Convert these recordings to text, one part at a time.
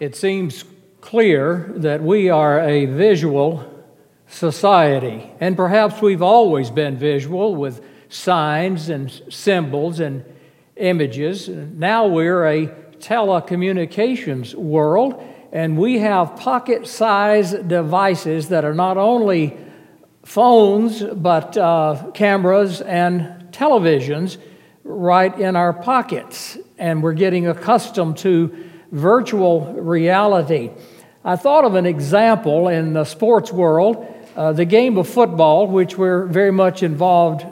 It seems clear that we are a visual society, and perhaps we've always been visual with signs and symbols and images. Now we're a telecommunications world, and we have pocket sized devices that are not only phones, but uh, cameras and televisions right in our pockets. And we're getting accustomed to virtual reality. I thought of an example in the sports world uh, the game of football, which we're very much involved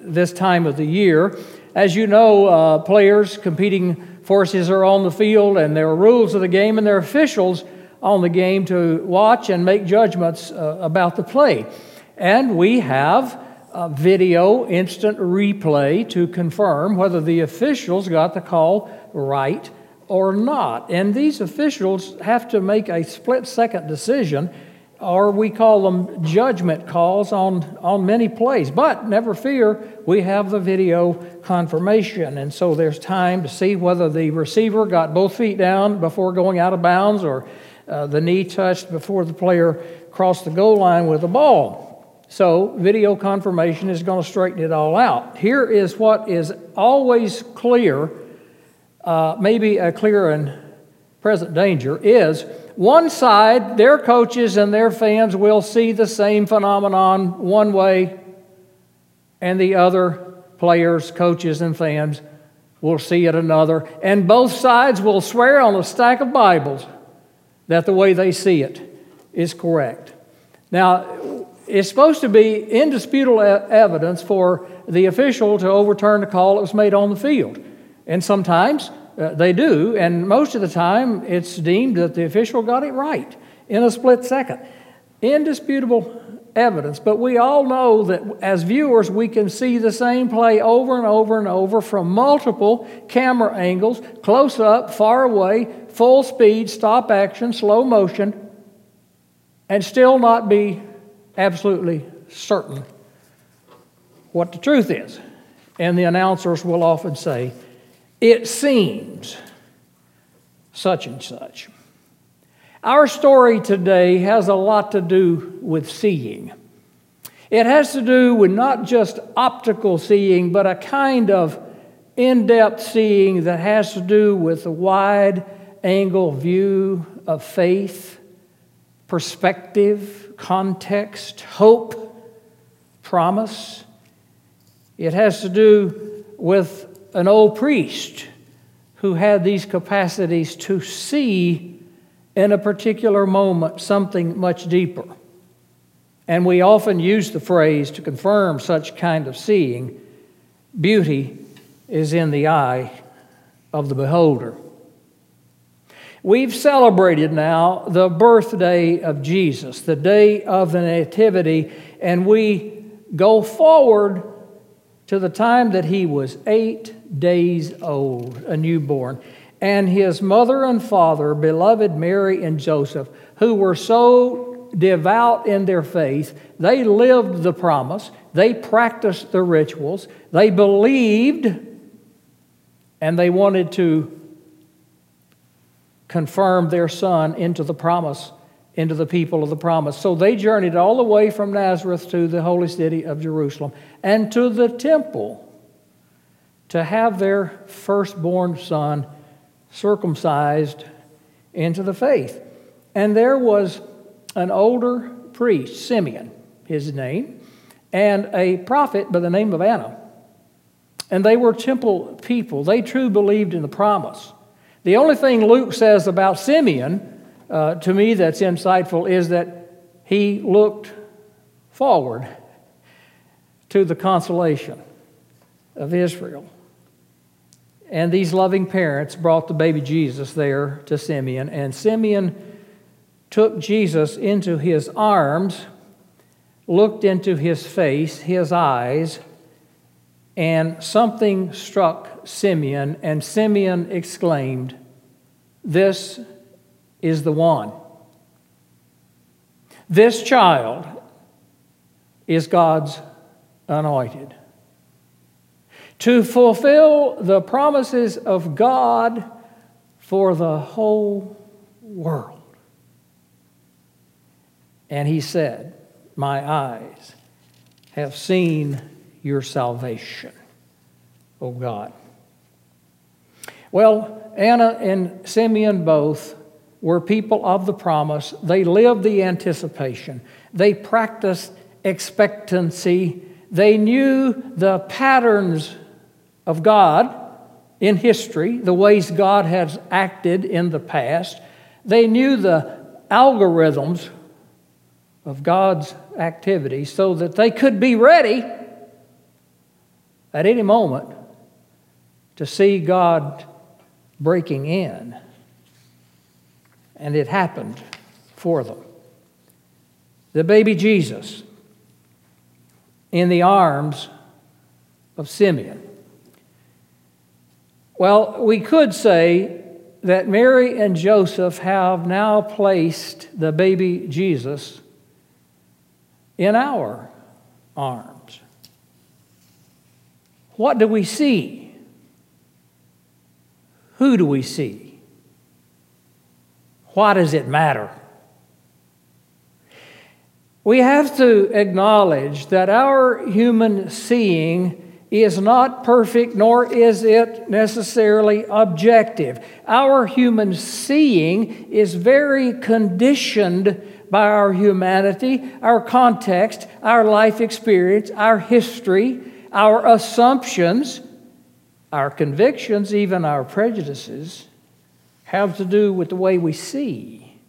this time of the year. As you know, uh, players, competing forces are on the field, and there are rules of the game, and there are officials on the game to watch and make judgments uh, about the play. And we have video instant replay to confirm whether the officials got the call right or not. And these officials have to make a split second decision, or we call them judgment calls on, on many plays. But never fear, we have the video confirmation. And so there's time to see whether the receiver got both feet down before going out of bounds or uh, the knee touched before the player crossed the goal line with the ball. So, video confirmation is going to straighten it all out. Here is what is always clear uh, maybe a clear and present danger is one side, their coaches and their fans will see the same phenomenon one way, and the other players, coaches, and fans will see it another. And both sides will swear on a stack of Bibles that the way they see it is correct. Now, it's supposed to be indisputable evidence for the official to overturn the call that was made on the field. And sometimes uh, they do, and most of the time it's deemed that the official got it right in a split second. Indisputable evidence, but we all know that as viewers we can see the same play over and over and over from multiple camera angles, close up, far away, full speed, stop action, slow motion, and still not be absolutely certain what the truth is. And the announcers will often say, it seems such and such. Our story today has a lot to do with seeing. It has to do with not just optical seeing, but a kind of in depth seeing that has to do with a wide angle view of faith, perspective, context, hope, promise. It has to do with an old priest who had these capacities to see in a particular moment something much deeper. And we often use the phrase to confirm such kind of seeing beauty is in the eye of the beholder. We've celebrated now the birthday of Jesus, the day of the Nativity, and we go forward to the time that he was eight days old, a newborn. And his mother and father, beloved Mary and Joseph, who were so devout in their faith, they lived the promise, they practiced the rituals, they believed, and they wanted to confirm their son into the promise, into the people of the promise. So they journeyed all the way from Nazareth to the holy city of Jerusalem and to the temple to have their firstborn son circumcised into the faith. And there was an older priest, Simeon, his name, and a prophet by the name of Anna. And they were temple people. They truly believed in the promise. The only thing Luke says about Simeon, uh, to me, that's insightful, is that he looked forward to the consolation of Israel. And these loving parents brought the baby Jesus there to Simeon, and Simeon took Jesus into his arms, looked into his face, his eyes, and something struck Simeon, and Simeon exclaimed, This is the one. This child is God's anointed to fulfill the promises of God for the whole world. And he said, My eyes have seen your salvation, O God. Well, Anna and Simeon both were people of the promise. They lived the anticipation, they practiced expectancy, they knew the patterns of God in history, the ways God has acted in the past. They knew the algorithms of God's activity so that they could be ready at any moment to see God breaking in. And it happened for them. The baby Jesus in the arms of Simeon. Well, we could say that Mary and Joseph have now placed the baby Jesus in our arms. What do we see? Who do we see? Why does it matter? We have to acknowledge that our human seeing is not perfect, nor is it necessarily objective. Our human seeing is very conditioned by our humanity, our context, our life experience, our history, our assumptions, our convictions, even our prejudices, have to do with the way we see.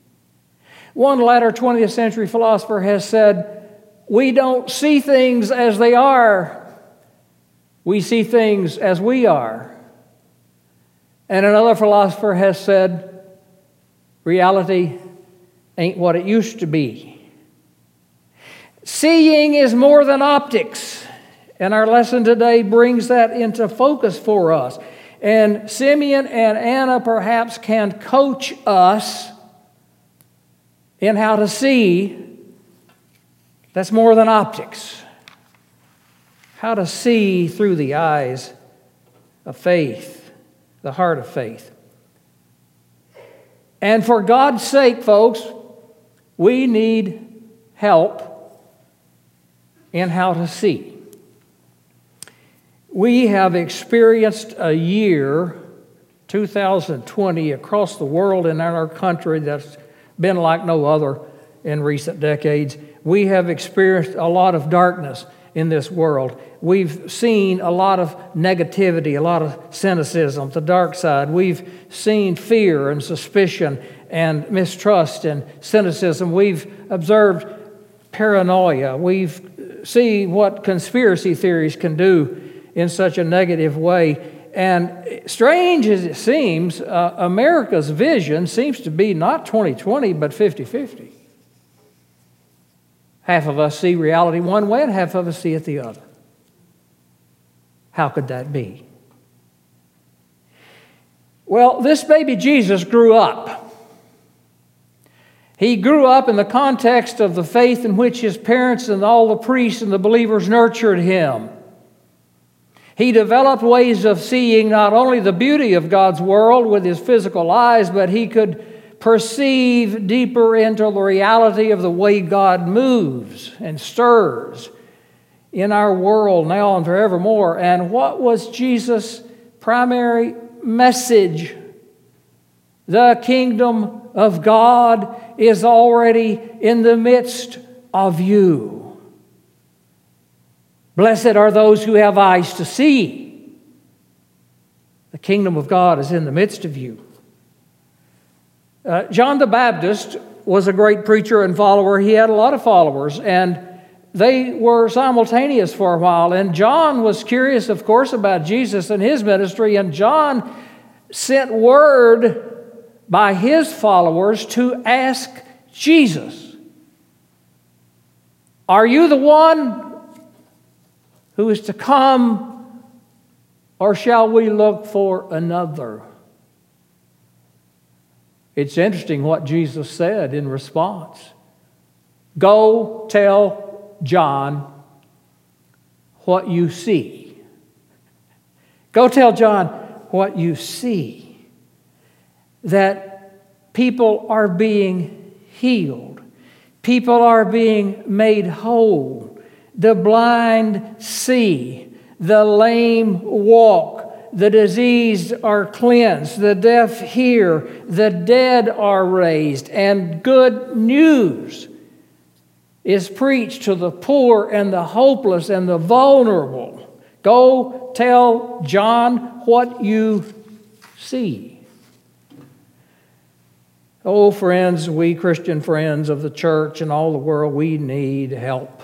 One latter 20th century philosopher has said, We don't see things as they are, we see things as we are. And another philosopher has said, Reality ain't what it used to be. Seeing is more than optics. And our lesson today brings that into focus for us. And Simeon and Anna perhaps can coach us in how to see that's more than optics. How to see through the eyes of faith, the heart of faith. And for God's sake, folks, we need help in how to see. We have experienced a year, 2020, across the world and in our country that's been like no other in recent decades. We have experienced a lot of darkness in this world. We've seen a lot of negativity, a lot of cynicism, the dark side. We've seen fear and suspicion and mistrust and cynicism. We've observed paranoia. We've seen what conspiracy theories can do in such a negative way. And strange as it seems, uh, America's vision seems to be not 2020, but 50 50. Half of us see reality one way, and half of us see it the other. How could that be? Well, this baby Jesus grew up. He grew up in the context of the faith in which his parents and all the priests and the believers nurtured him. He developed ways of seeing not only the beauty of God's world with his physical eyes, but he could perceive deeper into the reality of the way God moves and stirs in our world now and forevermore. And what was Jesus' primary message? The kingdom of God is already in the midst of you. Blessed are those who have eyes to see. The kingdom of God is in the midst of you. Uh, John the Baptist was a great preacher and follower. He had a lot of followers, and they were simultaneous for a while. And John was curious, of course, about Jesus and his ministry, and John sent word by his followers to ask Jesus, Are you the one who is to come, or shall we look for another? It's interesting what Jesus said in response Go tell John what you see. Go tell John what you see. That people are being healed, people are being made whole. The blind see, the lame walk, the diseased are cleansed, the deaf hear, the dead are raised, and good news is preached to the poor and the hopeless and the vulnerable. Go tell John what you see. Oh, friends, we Christian friends of the church and all the world, we need help.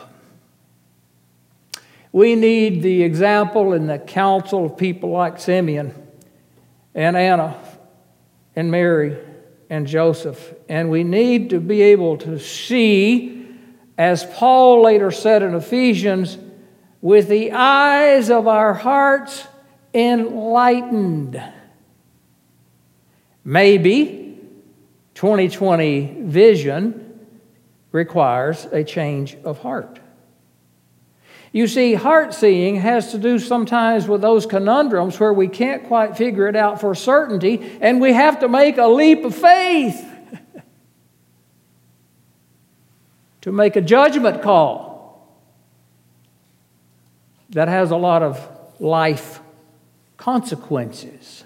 We need the example and the counsel of people like Simeon and Anna and Mary and Joseph. And we need to be able to see, as Paul later said in Ephesians, with the eyes of our hearts enlightened. Maybe 2020 vision requires a change of heart. You see, heart seeing has to do sometimes with those conundrums where we can't quite figure it out for certainty, and we have to make a leap of faith to make a judgment call that has a lot of life consequences.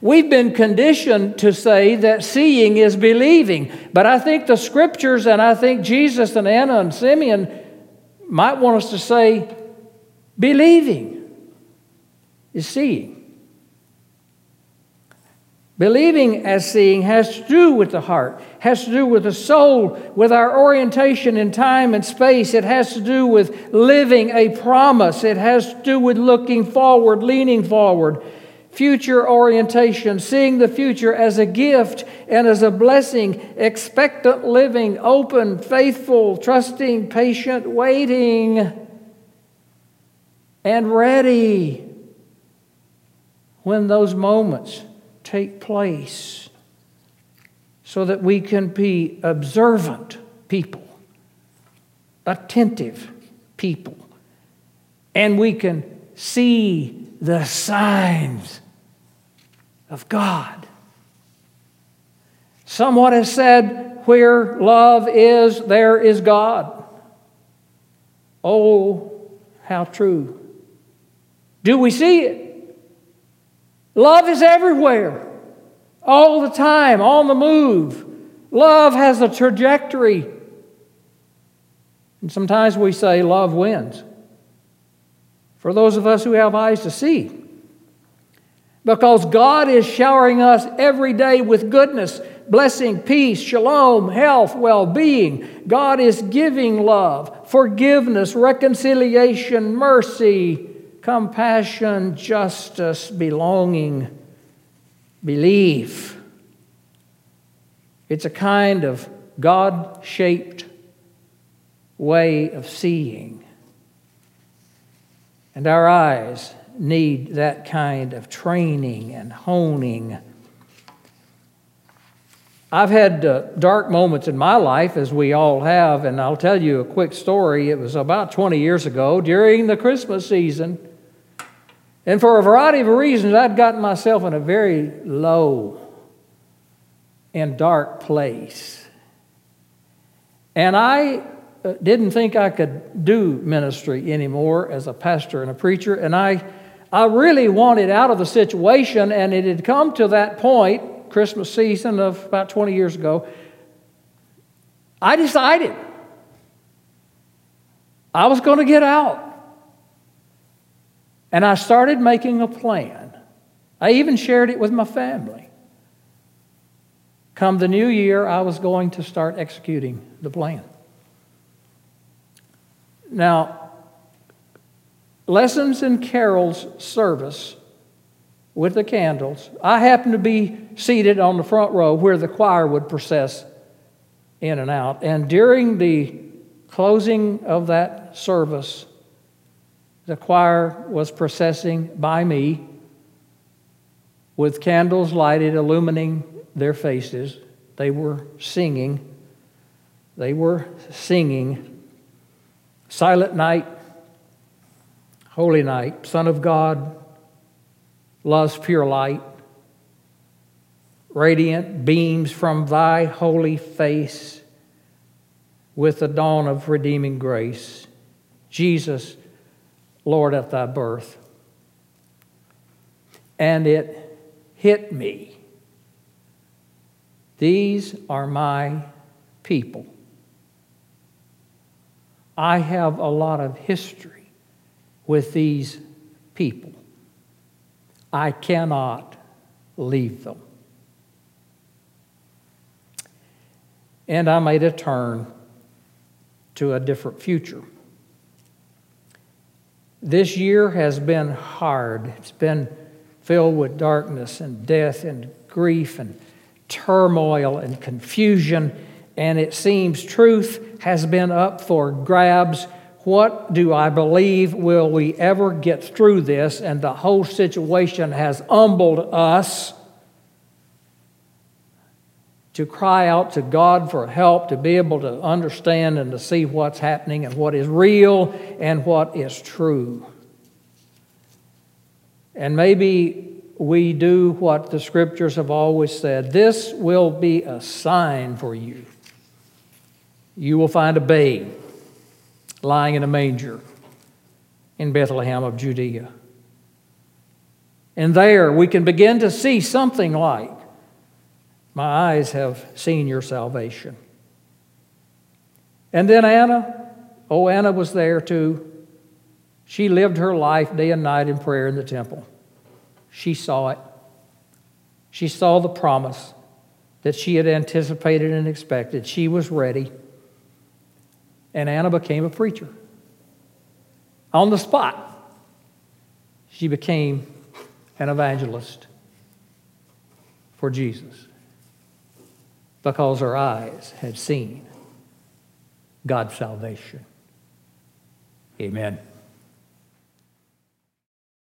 We've been conditioned to say that seeing is believing, but I think the scriptures and I think Jesus and Anna and Simeon might want us to say, believing is seeing. Believing as seeing has to do with the heart, has to do with the soul, with our orientation in time and space. It has to do with living a promise. It has to do with looking forward, leaning forward, future orientation, seeing the future as a gift and as a blessing, expectant living, open, faithful, trusting, patient, waiting, and ready when those moments take place so that we can be observant people, attentive people, and we can see the signs of God. Someone has said, Where love is, there is God. Oh, how true. Do we see it? Love is everywhere, all the time, on the move. Love has a trajectory. And sometimes we say love wins. For those of us who have eyes to see, because God is showering us every day with goodness, blessing, peace, shalom, health, well being. God is giving love, forgiveness, reconciliation, mercy, compassion, justice, belonging, belief. It's a kind of God shaped way of seeing. And our eyes need that kind of training and honing. I've had uh, dark moments in my life, as we all have, and I'll tell you a quick story. It was about 20 years ago during the Christmas season. And for a variety of reasons, I'd gotten myself in a very low and dark place. And I uh, didn't think I could do ministry anymore as a pastor and a preacher, and I I really wanted out of the situation, and it had come to that point, Christmas season of about 20 years ago. I decided I was going to get out. And I started making a plan. I even shared it with my family. Come the new year, I was going to start executing the plan. Now, lessons and carols service with the candles. I happened to be seated on the front row where the choir would process in and out. And during the closing of that service, the choir was processing by me with candles lighted, illumining their faces. They were singing. They were singing. Silent night, Holy Night, Son of God, love's pure light, radiant beams from thy holy face with the dawn of redeeming grace. Jesus, Lord, at thy birth. And it hit me. These are my people. I have a lot of history with these people. I cannot leave them. And I made a turn to a different future. This year has been hard. It's been filled with darkness and death and grief and turmoil and confusion, and it seems truth has been up for grabs. What do I believe? Will we ever get through this? And the whole situation has humbled us to cry out to God for help, to be able to understand and to see what's happening and what is real and what is true. And maybe we do what the scriptures have always said this will be a sign for you. You will find a babe lying in a manger in Bethlehem of Judea. And there we can begin to see something like my eyes have seen your salvation. And then Anna, oh, Anna was there too. She lived her life day and night in prayer in the temple. She saw it. She saw the promise that she had anticipated and expected. She was ready. And Anna became a preacher. On the spot, she became an evangelist for Jesus because her eyes had seen God's salvation. Amen.